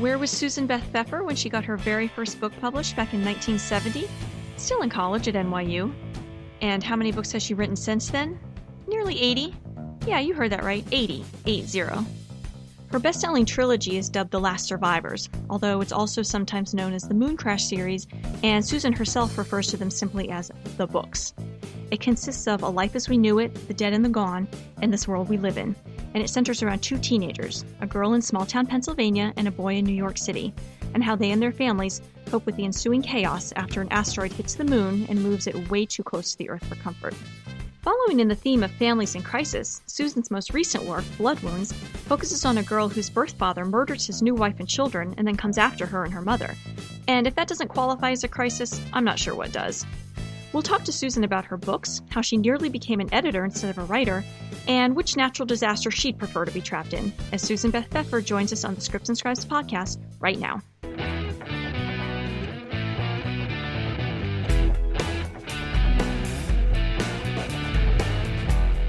Where was Susan Beth Pfeffer when she got her very first book published back in 1970? Still in college at NYU. And how many books has she written since then? Nearly 80. Yeah, you heard that right 80. 80. Her best selling trilogy is dubbed The Last Survivors, although it's also sometimes known as the Moon Crash series, and Susan herself refers to them simply as the books. It consists of A Life as We Knew It, The Dead and the Gone, and This World We Live In, and it centers around two teenagers, a girl in small town Pennsylvania and a boy in New York City, and how they and their families cope with the ensuing chaos after an asteroid hits the moon and moves it way too close to the Earth for comfort. Following in the theme of families in crisis, Susan's most recent work, Blood Wounds, focuses on a girl whose birth father murders his new wife and children and then comes after her and her mother. And if that doesn't qualify as a crisis, I'm not sure what does. We'll talk to Susan about her books, how she nearly became an editor instead of a writer, and which natural disaster she'd prefer to be trapped in, as Susan Beth Pfeffer joins us on the Scripts and Scribes podcast right now.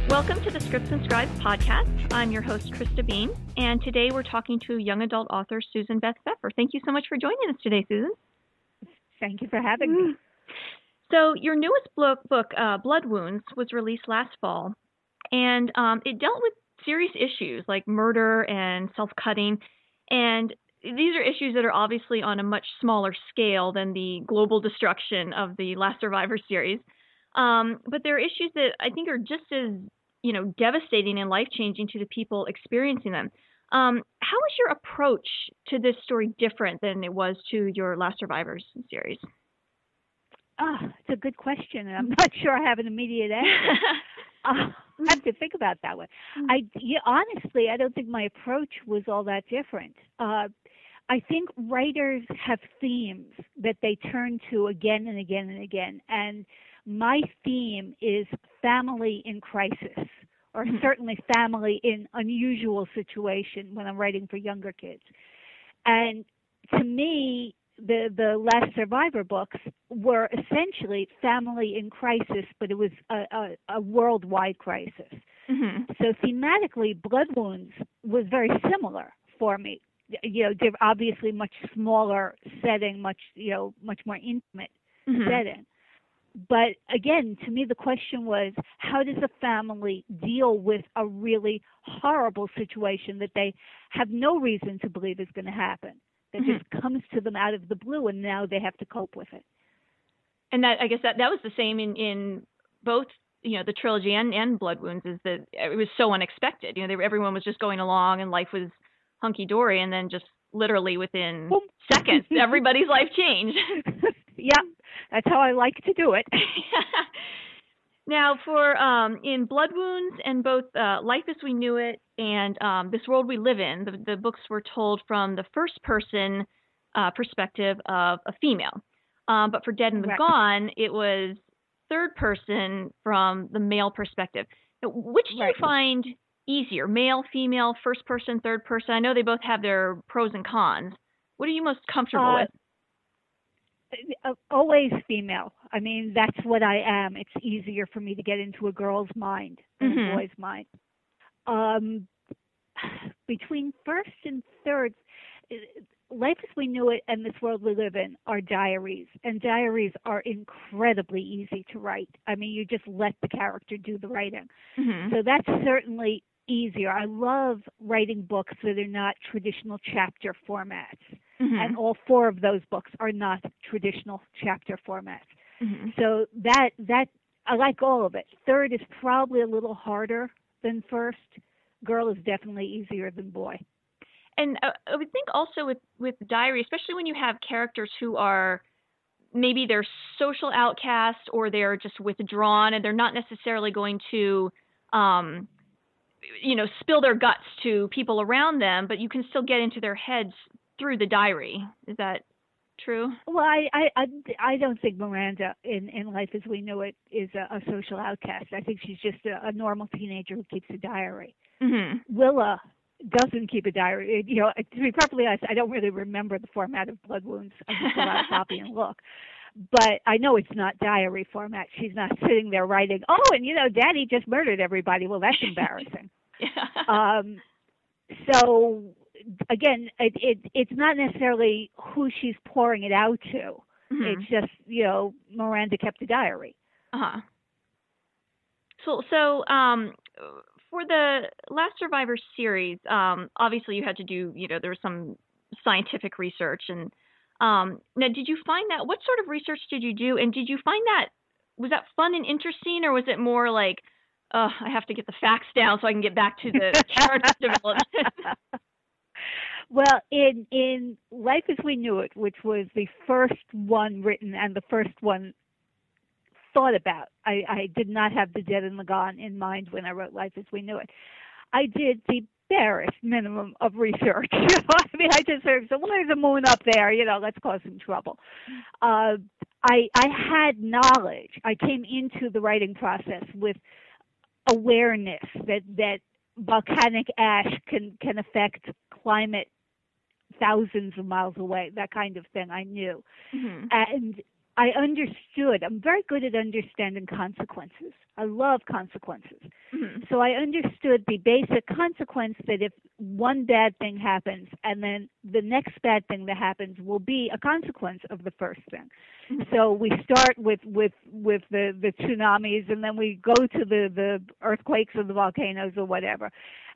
Welcome to the Scripts and Scribes podcast. I'm your host, Krista Bean, and today we're talking to young adult author Susan Beth Pfeffer. Thank you so much for joining us today, Susan. Thank you for having me. Mm. So, your newest book, book uh, Blood Wounds, was released last fall, and um, it dealt with serious issues like murder and self cutting. And these are issues that are obviously on a much smaller scale than the global destruction of the Last Survivor series. Um, but there are issues that I think are just as you know devastating and life changing to the people experiencing them. Um, how is your approach to this story different than it was to your Last Survivors series? Ah, oh, it's a good question, and I'm not sure I have an immediate answer. uh, I have to think about that one. Mm. I yeah, honestly, I don't think my approach was all that different. Uh, I think writers have themes that they turn to again and again and again, and my theme is family in crisis, or mm-hmm. certainly family in unusual situation when I'm writing for younger kids. And to me, the the last survivor books were essentially family in crisis, but it was a, a, a worldwide crisis. Mm-hmm. So thematically, Blood Wounds was very similar for me. You know, they're obviously much smaller setting, much you know, much more intimate mm-hmm. setting but again, to me, the question was how does a family deal with a really horrible situation that they have no reason to believe is going to happen, that mm-hmm. just comes to them out of the blue, and now they have to cope with it. And that I guess that that was the same in in both you know the trilogy and and Blood Wounds is that it was so unexpected. You know, they, everyone was just going along and life was hunky dory, and then just literally within Boom. seconds, everybody's life changed. yeah, that's how I like to do it. now, for um, in Blood Wounds and both uh, Life as We Knew It and um, This World We Live In, the, the, books were told from the first person uh, perspective of a female. Um, but for Dead and right. Gone, it was third person from the male perspective. Now, which do right. you find easier, male, female, first person, third person? I know they both have their pros and cons. What are you most comfortable uh, with? Uh, always female. I mean, that's what I am. It's easier for me to get into a girl's mind than mm-hmm. a boy's mind. Um, between first and third, Life as We Knew It and This World We Live In are diaries, and diaries are incredibly easy to write. I mean, you just let the character do the writing. Mm-hmm. So that's certainly easier. I love writing books that are not traditional chapter formats. Mm-hmm. And all four of those books are not traditional chapter formats. Mm-hmm. So that that I like all of it. Third is probably a little harder than first. Girl is definitely easier than boy. And uh, I would think also with with diary, especially when you have characters who are maybe they're social outcasts or they're just withdrawn and they're not necessarily going to um, you know spill their guts to people around them but you can still get into their heads through the diary is that true well i i i don't think miranda in in life as we know it is a, a social outcast i think she's just a, a normal teenager who keeps a diary mm-hmm. willa doesn't keep a diary you know to be perfectly honest i don't really remember the format of blood wounds i just go out copy and look but I know it's not diary format. She's not sitting there writing, "Oh, and you know, Daddy just murdered everybody." Well, that's embarrassing. yeah. Um, so again, it, it it's not necessarily who she's pouring it out to. Mhm. It's just you know Miranda kept a diary. Uh-huh. So, so um, for the Last Survivor series, um, obviously you had to do, you know, there was some scientific research, and um, now did you find that? What sort of research did you do, and did you find that was that fun and interesting, or was it more like, uh, I have to get the facts down so I can get back to the character development? well, in in Life as We Knew It, which was the first one written and the first one thought about. I, I did not have the dead and the gone in mind when I wrote Life as We Knew It. I did the barest minimum of research. I mean, I just heard, said, "Well, there's moon up there. You know, let's cause some trouble." Uh, I I had knowledge. I came into the writing process with awareness that that volcanic ash can can affect climate thousands of miles away. That kind of thing. I knew, Mhm. and I understood. I'm very good at understanding consequences. I love consequences. Mhm. So I understood the basic consequence that if one bad thing happens and then the next bad thing that happens will be a consequence of the first thing. Mhm. So we start with with with the the tsunamis and then we go to the the earthquakes or the volcanoes or whatever.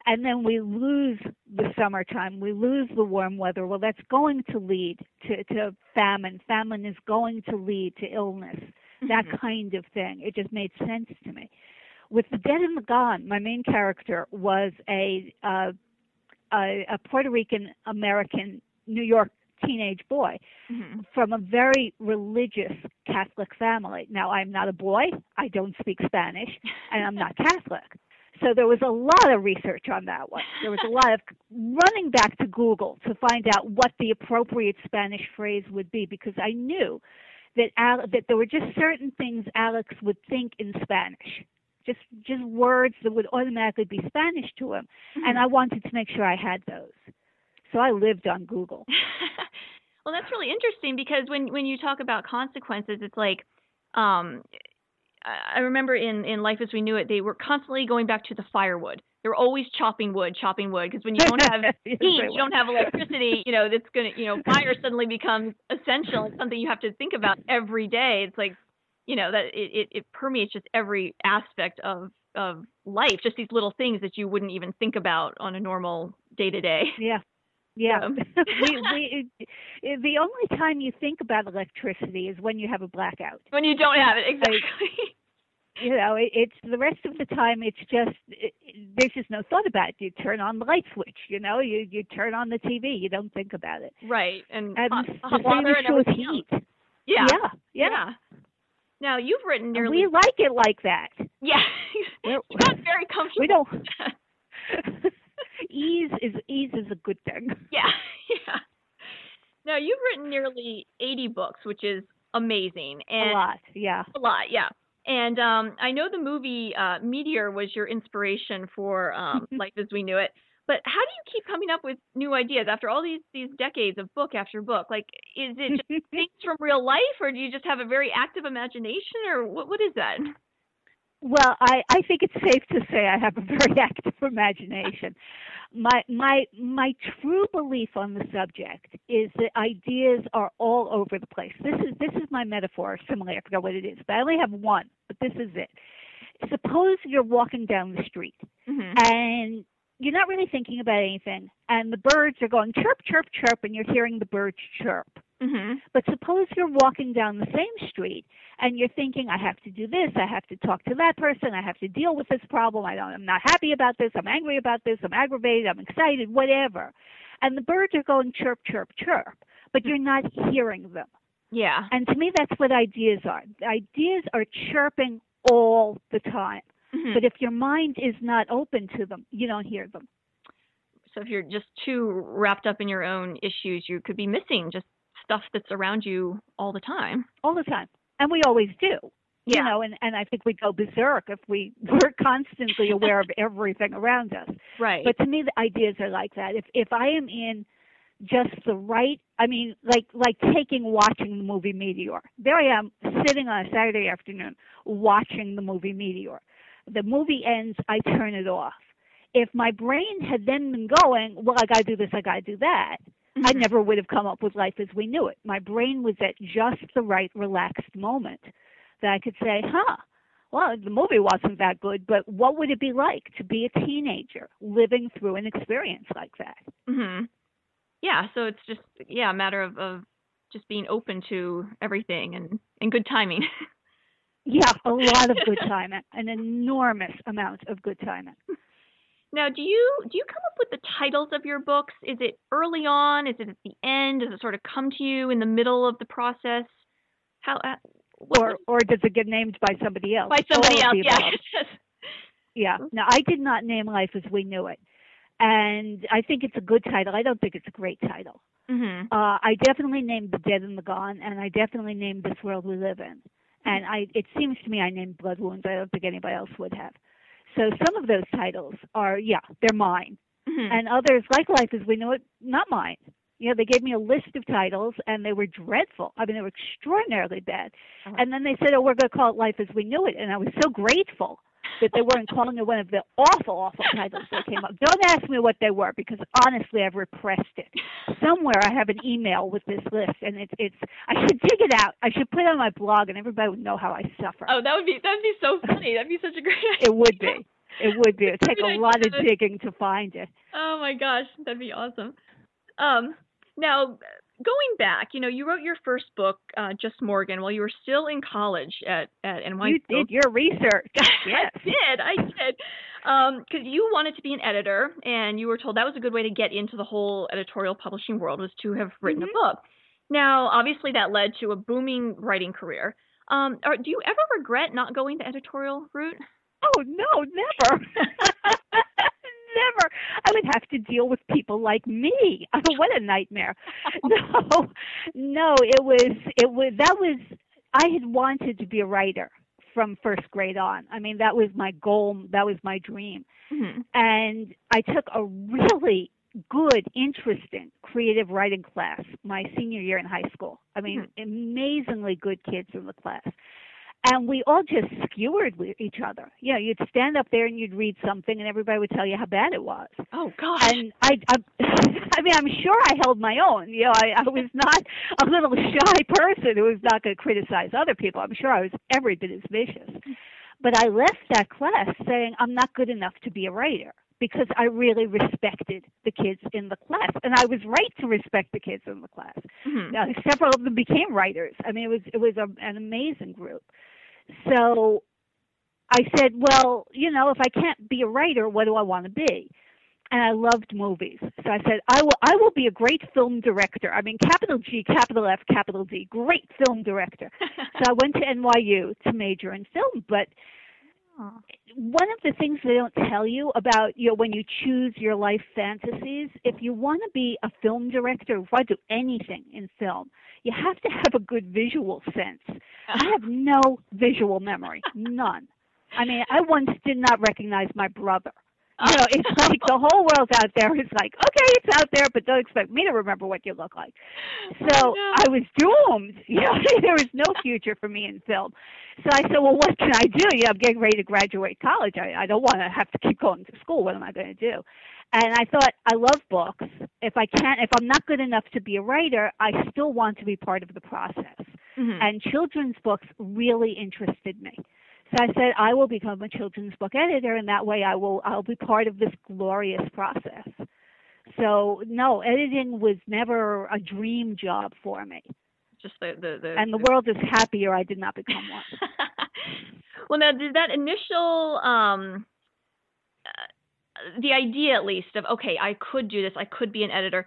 And then we lose the summertime, we lose the warm weather. Well, that's going to lead to, to famine. Famine is going to lead to illness that Mhm. kind of thing. It just made sense to me. With the Dead and the Gone, my main character was a uh, a, a Puerto Rican American New York teenage boy Mhm. from a very religious Catholic family. Now, I'm not a boy, I don't speak Spanish, and I'm not Catholic. So there was a lot of research on that one. There was a lot of running back to Google to find out what the appropriate Spanish phrase would be because I knew that Al- that there were just certain things Alex would think in Spanish. Just just words that would automatically be Spanish to him, and I wanted to make sure I had those. So I lived on Google. well, that's really interesting because when when you talk about consequences, it's like um I remember in in Life as We Knew It, they were constantly going back to the firewood. They were always chopping wood, chopping wood because when you don't have heat, you don't have electricity, you know, that's to, you know, fire suddenly becomes essential. It's something you have to think about every day. It's like, you know, that it, it, it permeates just every aspect of, of life, just these little things that you wouldn't even think about on a normal day to day. Yeah. Yeah. Um. we, we, the only time you think about electricity is when you have a blackout. When you don't have it, exactly. You know, it, it's the rest of the time. It's just it, there's just no thought about it. You turn on the light switch. You know, you you turn on the TV. You don't think about it. right. And, And hot, the hot same water and everything heat. else. Yeah. Yeah. Yeah. Now you've written And nearly. we like it like that. yeah. We're- you got very comfortable. We don't. Ease is ease is a good thing. Yeah, yeah. Now you've written nearly 80 books, which is amazing, and a lot. Yeah. a lot, yeah. And um, I know the movie uh, Meteor was your inspiration for um, Life as We Knew It. But how do you keep coming up with new ideas after all these these decades of book after book? Like, is it just things from real life, or do you just have a very active imagination, or what what is that? Well, I, I think it's safe to say I have a very active imagination. My my my true belief on the subject is that ideas are all over the place. This is this is my metaphor or simile, I forgot what it is, but I only have one, but this is it. Suppose you're walking down the street Mm-hmm. and you're not really thinking about anything and the birds are going chirp chirp chirp and you're hearing the birds chirp. Mm-hmm. But suppose you're walking down the same street and you're thinking, I have to do this, I have to talk to that person, I have to deal with this problem, I don't, I'm not happy about this, I'm angry about this, I'm aggravated, I'm excited, whatever. And the birds are going chirp, chirp, chirp, but you're not hearing them. Yeah. And to me, that's what ideas are. Ideas are chirping all the time. Mhm. But if your mind is not open to them, you don't hear them. So if you're just too wrapped up in your own issues, you could be missing just stuff that's around you all the time. all the time. And we always do. Yeah. you know and and i think we go berserk if we we're constantly aware of everything around us. Right. but to me the ideas are like that. If if i am in just the right i mean like like taking watching the movie meteor. There i am sitting on a saturday afternoon watching the movie meteor. The movie ends i turn it off. If my brain had then been going, well, I got to do this, I got to do that, Mm-hmm. I never would have come up with life as we knew it. My brain was at just the right relaxed moment that I could say, huh, well, the movie wasn't that good, but what would it be like to be a teenager living through an experience like that? Mhm. Yeah, so it's just yeah, a matter of of just being open to everything and and good timing. Yeah, a lot of good timing, an enormous amount of good timing. Now, do you do you come up with the titles of your books? Is it early on? Is it at the end? Does it sort of come to you in the middle of the process? How uh, what- Or or does it get named by somebody else? by somebody else? Yeah. Yeah. No, I did not name Life as We Knew It. And I think it's a good title. I don't think it's a great title. mhm. Uh, I definitely named The Dead and the Gone, and I definitely named This World We Live In. And I, it seems to me I named Blood Wounds. I don't think anybody else would have. So some of those titles are, yeah, they're mine. Mhm. And others, like Life as We Know It, not mine. You know, they gave me a list of titles, and they were dreadful. I mean, they were extraordinarily bad. Oh. And then they said, "Oh, we're going to call it Life as We Knew It," and I was so grateful that they weren't calling it one of the awful, awful titles that came up. Don't ask me what they were because honestly, I've repressed it. Somewhere I have an email with this list, and it's it's. I should dig it out. I should put it on my blog, and everybody would know how I suffer. Oh, that would be that'd be so funny. That'd be such a great idea. It would be. It would be. It'd take a lot of digging to find it. Oh my gosh, that'd be awesome. Um, now going back, you know, you wrote your first book, uh, Just Morgan, while you were still in college at at NYU. You did your research. Yes. I did. I did. Because you wanted to be an editor, and you were told that was a good way to get into the whole editorial publishing world was to have written Mhm. a book. Now, obviously, that led to a booming writing career. Um, or do you ever regret not going the editorial route? Oh no, never. never. I would have to deal with people like me. Oh, what a nightmare. No, no, it was it was that was I had wanted to be a writer from first grade on. I mean, that was my goal, that was my dream. Mhm. And I took a really good, interesting creative writing class my senior year in high school. I mean, amazingly good kids in the class. And we all just skewered with each other. You know, you'd stand up there and you'd read something, and everybody would tell you how bad it was. Oh gosh. And I, I, I mean, I'm sure I held my own. You know, I, I was not a little shy person who was not going to criticize other people. I'm sure I was every bit as vicious. But I left that class saying I'm not good enough to be a writer because I really respected the kids in the class, and I was right to respect the kids in the class. Mhm. Now, several of them became writers. I mean, it was it was a, an amazing group. So I said, well, you know, if I can't be a writer, what do I want to be? And I loved movies, so I said, I will I will be a great film director. I mean, capital G, capital F, capital D, great film director. So I went to NYU to major in film, but. One of the things they don't tell you about you know when you choose your life fantasies if you want to be a film director if you want to do anything in film you have to have a good visual sense. I have no visual memory none. I mean i once did not recognize my brother you know it's like the whole world out there is like okay it's out there but don't expect me to remember what you look like so no. I was doomed. You know, there was no future for me in film. So I said, well, what can I do? You know, I'm getting ready to graduate college. I, I don't want to have to keep going to school. What am I going to do? And I thought, I love books. If I can't, if I'm not good enough to be a writer, I still want to be part of the process. Mhm. And children's books really interested me. So I said, I will become a children's book editor, and that way I will, I'll be part of this glorious process. So no, editing was never a dream job for me, just the the, the and the world is happier I did not become one. well, now did that initial um, uh, the idea at least of okay, I could do this, I could be an editor.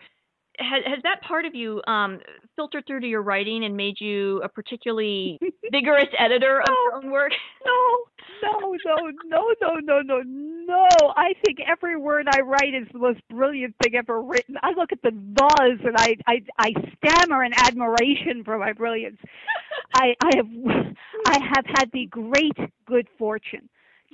Has has that part of you um, filtered through to your writing and made you a particularly vigorous editor of your own work? No, no, no, no, no, no, no, no. I think every word I write is the most brilliant thing ever written. I look at the thes and I, I, I stammer in admiration for my brilliance. I, I have, I have had the great good fortune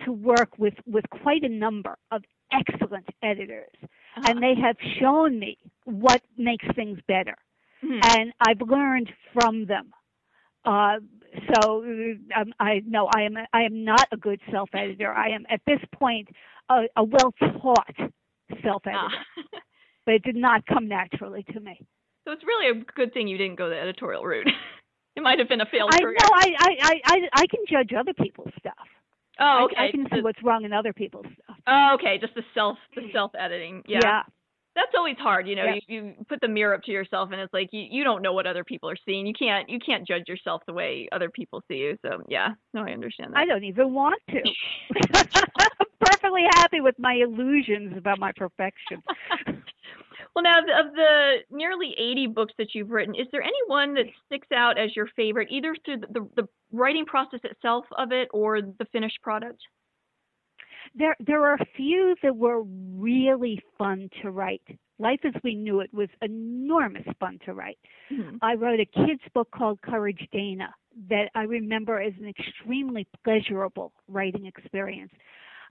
to work with with quite a number of excellent editors, and they have shown me what makes things better Mhm. and I've learned from them. Uh, so um, I no, I am I am not a good self editor. I am at this point a, a well taught self editor, ah. but it did not come naturally to me. So it's really a good thing you didn't go the editorial route. it might have been a failed I, career. No, I, I I I can judge other people's stuff. Oh, okay. I, I can see what's wrong in other people's stuff. Oh, okay. Just the self the mm. self editing. Yeah. Yeah that's always hard you know yeah. you, you put the mirror up to yourself and it's like you, you don't know what other people are seeing you can't you can't judge yourself the way other people see you so yeah no i understand that i don't even want to i'm perfectly happy with my illusions about my perfection well now of the nearly 80 books that you've written is there any one that sticks out as your favorite either through the, the, the writing process itself of it or the finished product there there are a few that were really fun to write. Life as We Knew It was enormous fun to write. Mm-hmm. I wrote a kids book called Courage Dana that I remember as an extremely pleasurable writing experience.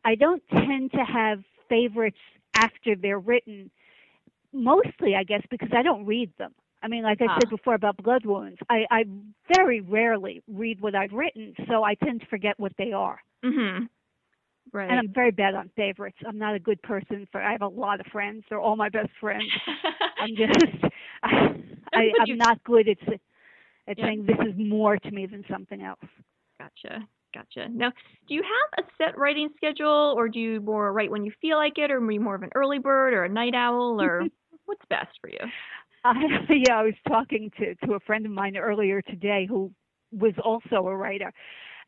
I don't tend to have favorites after they're written, mostly I guess because I don't read them. I mean, like I ah. said before about blood wounds, I, I very rarely read what I've written, so I tend to forget what they are. Mm-hmm. Right. And I'm very bad on favorites. I'm not a good person for. I have a lot of friends. They're all my best friends. I'm just. I, I I'm not good at at yeah. saying this is more to me than something else. Gotcha. Gotcha. Now, do you have a set writing schedule, or do you more write when you feel like it, or are you more of an early bird or a night owl, or what's best for you? I, yeah, I was talking to to a friend of mine earlier today who was also a writer,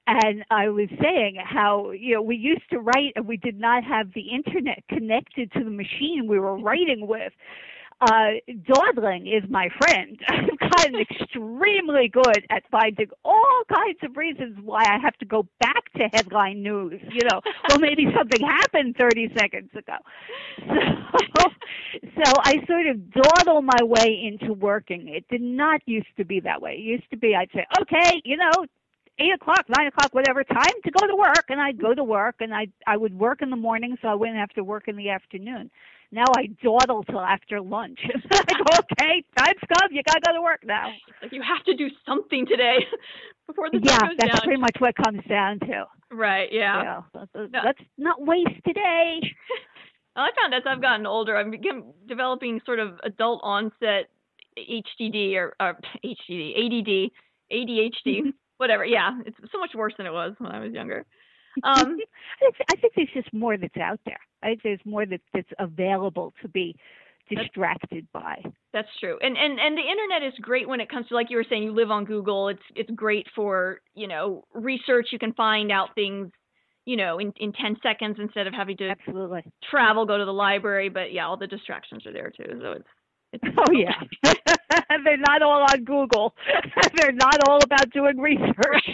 and I was saying how you know we used to write and we did not have the internet connected to the machine we were writing with. Uh, dawdling is my friend. I've gotten extremely good at finding all kinds of reasons why I have to go back to headline news. You know, well maybe something happened 30 seconds ago. So, so I sort of dawdle my way into working. It did not used to be that way. It used to be I'd say, okay, you know, eight o'clock, nine o'clock, whatever time to go to work, and I'd go to work, and I I would work in the morning, so I wouldn't have to work in the afternoon. Now I dawdle till after lunch. Go, okay, time's come. You gotta go to work now. Like you have to do something today before the yeah, sun goes that's down. pretty much what it comes down to. Right. Yeah. yeah. Let's not waste today. well, I found as I've gotten older, I'm developing sort of adult onset HDD or, or HDD, ADD, ADHD whatever. Yeah, it's so much worse than it was when I was younger. Um, I think there's just more that's out there. I think there's more that, that's available to be distracted that's, by. That's true. And and and the internet is great when it comes to like you were saying you live on Google. It's it's great for, you know, research. You can find out things, you know, in in 10 seconds instead of having to Absolutely. travel, go to the library, but yeah, all the distractions are there too. So it's oh yeah. They're not all on Google. They're not all about doing research.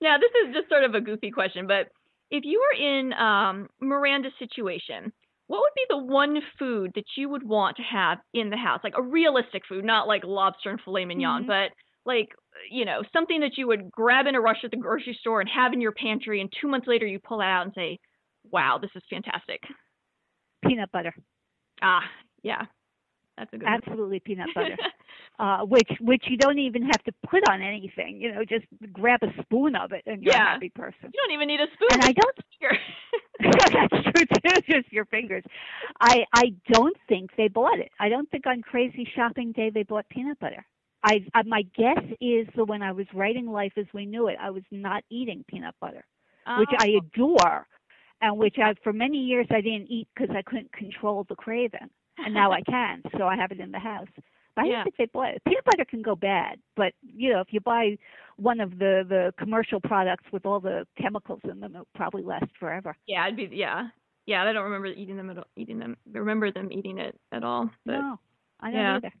now, this is just sort of a goofy question, but if you were in um, Miranda's situation, what would be the one food that you would want to have in the house? Like a realistic food, not like lobster and filet mignon, mm-hmm. but like, you know, something that you would grab in a rush at the grocery store and have in your pantry, and two months later you pull it out and say, wow, this is fantastic. Peanut butter. Ah, yeah, that's a good absolutely one. peanut butter, uh, which which you don't even have to put on anything. You know, just grab a spoon of it and you're yeah. a happy person. You don't even need a spoon. And I don't. that's true too. Just your fingers. I I don't think they bought it. I don't think on Crazy Shopping Day they bought peanut butter. I, I my guess is that when I was writing Life as We Knew It, I was not eating peanut butter, oh. which I oh. adore, and which I for many years I didn't eat because I couldn't control the craving and now I can, so I have it in the house. But I yeah. think they boy, peanut butter can go bad, but you know if you buy one of the the commercial products with all the chemicals in them, it'll probably last forever. Yeah, I'd be yeah yeah. I don't remember eating them at all, eating them. Remember them eating it at all. But, no, I don't yeah. either.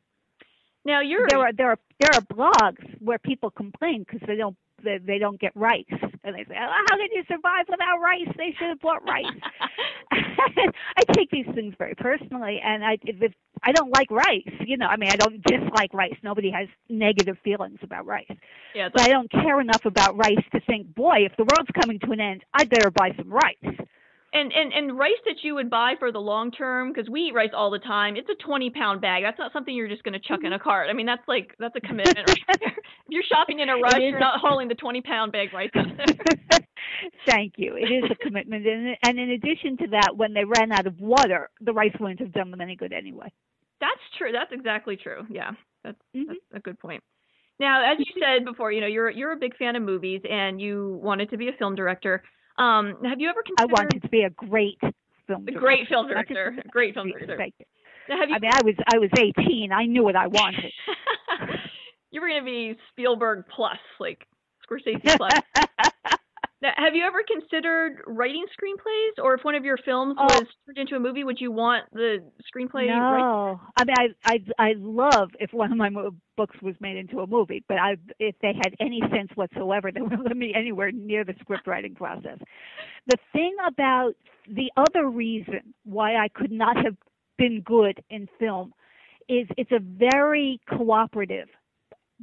Now you're there are there are there are blogs where people complain because they don't they, they don't get rice and they say oh, how can you survive without rice they should have bought rice i take these things very personally and i if i don't like rice you know i mean i don't dislike rice. Nobody has negative feelings about rice. Yeah, but i don't care enough about rice to think boy if the world's coming to an end i'd better buy some rice And and and rice that you would buy for the long term because we eat rice all the time. It's a 20 pound bag. That's not something you're just going to chuck in a cart. I mean, that's like that's a commitment. right there. If you're shopping in a rush, you're not hauling the 20 pound bag rice out there. Thank you. It is a commitment, and and in addition to that, when they ran out of water, the rice wouldn't have done them any good anyway. That's true. That's exactly true. Yeah, that's Mhm. that's a good point. Now, as you said before, you know you're you're a big fan of movies and you wanted to be a film director. Um, have you ever considered? I wanted to be a great film a director. great film Not just director? Great film director. Now, have you I mean, I was I was 18. I knew what I wanted. you were going to be Spielberg plus, like Scorsese plus. Now, have you ever considered writing screenplays, or if one of your films Oh. was turned into a movie, would you want the screenplay? no, I mean, I I I love if one of my mo- books was made into a movie, but I if they had any sense whatsoever, they wouldn't let me anywhere near the script writing process. The thing about the other reason why I could not have been good in film is it's a very cooperative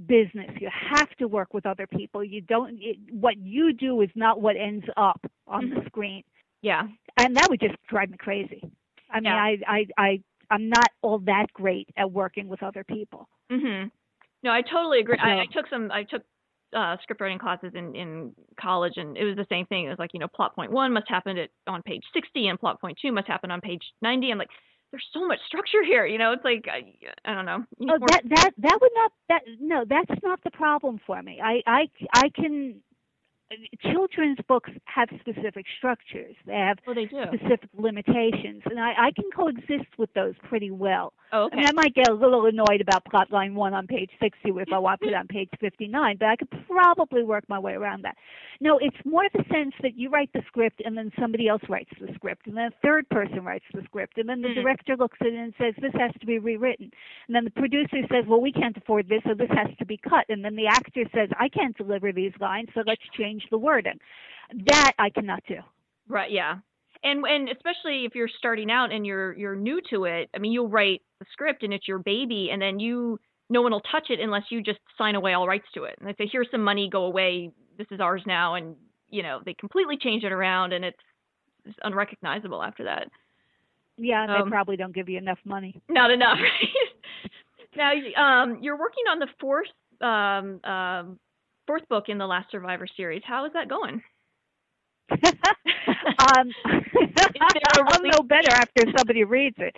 business. You have to work with other people. You don't. It, what you do is not what ends up on the screen Yeah. and that would just drive me crazy. I mean, Yeah. I, I, I, I'm not all that great at working with other people. Mm-hmm. No, I totally agree. I, I took some. I took uh, script writing classes in in college, and it was the same thing. It was like you know, plot point one must happen at on page sixty, and plot point two must happen on page ninety. I'm like, there's so much structure here. You know, it's like uh, I, I don't know. Oh, that, that, that would not. That no, that's not the problem for me. I, I, I can. Children's books have specific structures. They have oh, they do. specific limitations, and I, I can coexist with those pretty well. Oh, I mean, I might get a little annoyed about plot line one on page 60 if I want to put it on page 59, but I could probably work my way around that. No, it's more the sense that you write the script and then somebody else writes the script, and then a third person writes the script, and then the Mhm. director looks at it and says, this has to be rewritten. And then the producer says, well, we can't afford this, so this has to be cut. And then the actor says, I can't deliver these lines, so let's change the wording. That I cannot do. Right. Yeah. And and especially if you're starting out and you're you're new to it, I mean, you'll write the script and it's your baby, and then you no one will touch it unless you just sign away all rights to it. And they say, here's some money, go away. This is ours now, and you know they completely change it around, and it's, it's unrecognizable after that. Yeah, they Um, probably don't give you enough money. Not enough. now, um, you're working on the fourth um, um, fourth book in the Last Survivor series. How is that going? um, I'll know better after somebody reads it.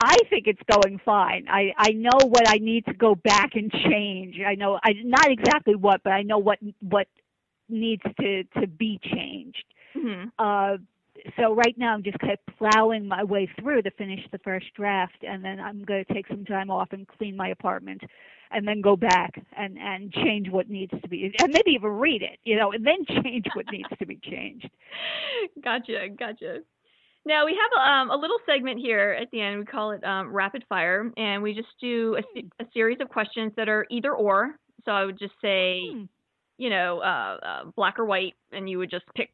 I think it's going fine. I I know what I need to go back and change. I know I not exactly what, but I know what what needs to to be changed. hmm Uh, so right now I'm just kind of plowing my way through to finish the first draft, and then I'm going to take some time off and clean my apartment, and then go back and and change what needs to be, and maybe even read it, you know, and then change what needs to be changed. gotcha, gotcha. Now we have um, a little segment here at the end. We call it um, rapid fire, and we just do a, a series of questions that are either or. So I would just say, Hmm. you know, uh, uh, black or white, and you would just pick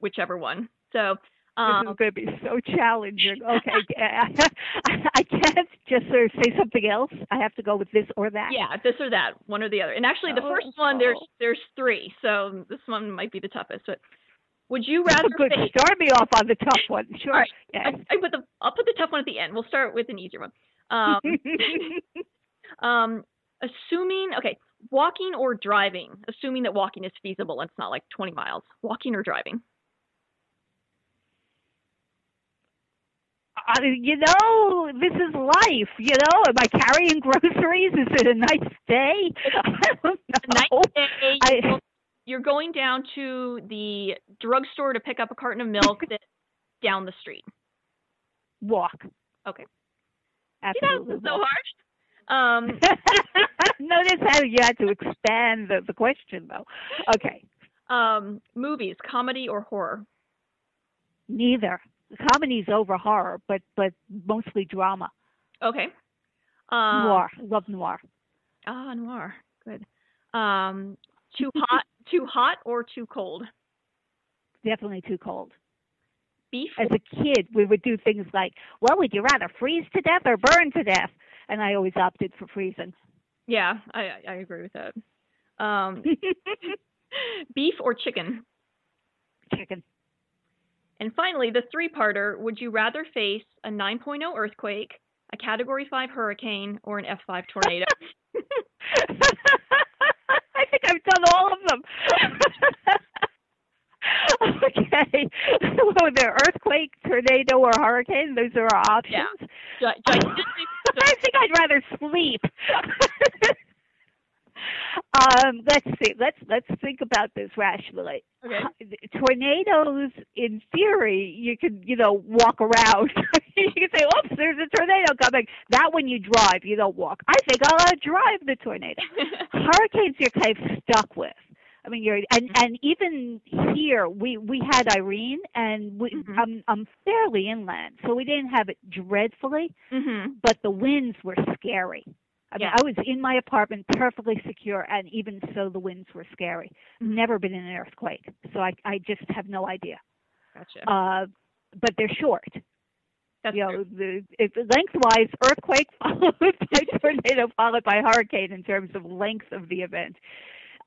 whichever one. So This um, is going to be so challenging. Okay, I can't just sort of say something else. I have to go with this or that. yeah, this or that, one or the other. And actually, the Oh, first one there's oh. there's three, so this one might be the toughest. But would you rather Good. face? Start me off on the tough one. Sure. All right. Yes. I, I put the I'll put the tough one at the end. We'll start with an easier one. Um, Um, assuming okay, walking or driving. Assuming that walking is feasible and it's not like 20 miles. Walking or driving. I, you know, this is life. You know, am I carrying groceries? Is it a nice day? I don't know. Night day. I- you You're going down to the drugstore to pick up a carton of milk that's down the street. Walk. Okay. Absolutely. was so harsh. Um, Notice how you had to expand the, the question, though. Okay. um, movies, comedy or horror. Neither. Comedy's over horror, but but mostly drama. Okay. Um, noir. Love noir. Ah, noir. Good. Um, too hot, too hot or too cold. Definitely too cold. Beef. As a kid, we would do things like, well, would you rather freeze to death or burn to death? And I always opted for freezing. Yeah, I I I agree with that. Um, beef or chicken. Chicken. And finally, the three parter would you rather face a 9.0 earthquake, a category 5 hurricane, or an F5 tornado? I think I've done all of them. okay. Well, the earthquake, tornado, or hurricane, those are our options. Yeah. I think I'd rather sleep. Um, let's see. Let's let's think about this rationally. Okay. Tornadoes, in theory, you can you know walk around. you can say, "Oops, there's a tornado coming." That when you drive, you don't walk. I think I'll uh, drive the tornado. Hurricanes, you're kind of stuck with. I mean, you're and and even here we we had Irene, and we Mhm. I'm I'm fairly inland, so we didn't have it dreadfully, hmm but the winds were scary. I mean, Yeah. I was in my apartment perfectly secure, and even so, the winds were scary. Mhm. Never been in an earthquake, so I I just have no idea. Gotcha. Uh, but they're short. That's you know, the if lengthwise earthquake followed by tornado followed by hurricane in terms of length of the event.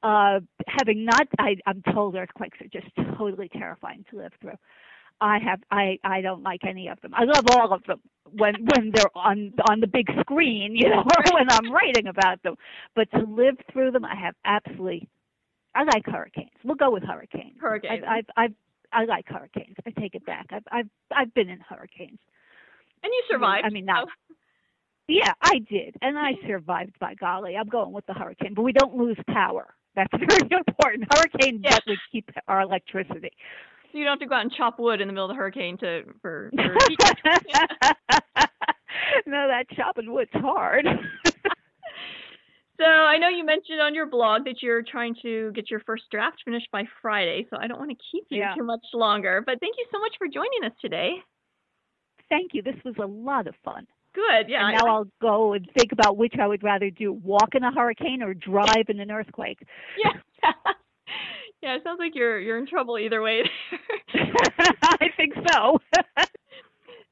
Uh, having not, I, I'm told earthquakes are just totally terrifying to live through. I have, I, I don't like any of them. I love all of them when when they're on on the big screen, you know, or when I'm writing about them. But to live through them, I have absolutely. I like hurricanes. We'll go with hurricanes. Hurricanes. I've, I've, I've I like hurricanes. I take it back. I've I've I've been in hurricanes. And you survived. I mean, not. so- Yeah, I did, and I survived. By golly, I'm going with the hurricane, but we don't lose power. That's very important. Hurricane, Yeah. we keep our electricity. So you don't have to go out and chop wood in the middle of the hurricane to for. for no, that chopping wood's hard. so I know you mentioned on your blog that you're trying to get your first draft finished by Friday. So I don't want to keep you Yeah. too much longer. But thank you so much for joining us today. Thank you. This was a lot of fun. Good. Yeah. and I- now I'll go and think about which I would rather do: walk in a hurricane or drive in an earthquake. yeah. yeah. It sounds like you're you're in trouble either way. I think so.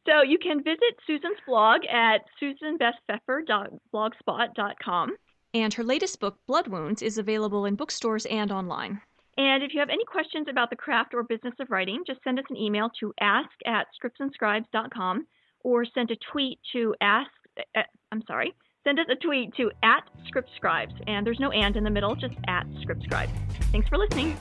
So you can visit Susan's blog at susanbethpfeffer.blogspot.com. And her latest book, Blood Wounds, is available in bookstores and online. And if you have any questions about the craft or business of writing, just send us an email to ask at scriptsandscribes.com or send a tweet to ask, uh, I'm sorry, send us a tweet to at scriptscribes. And there's no and in the middle, just at scriptscribes. Thanks for listening.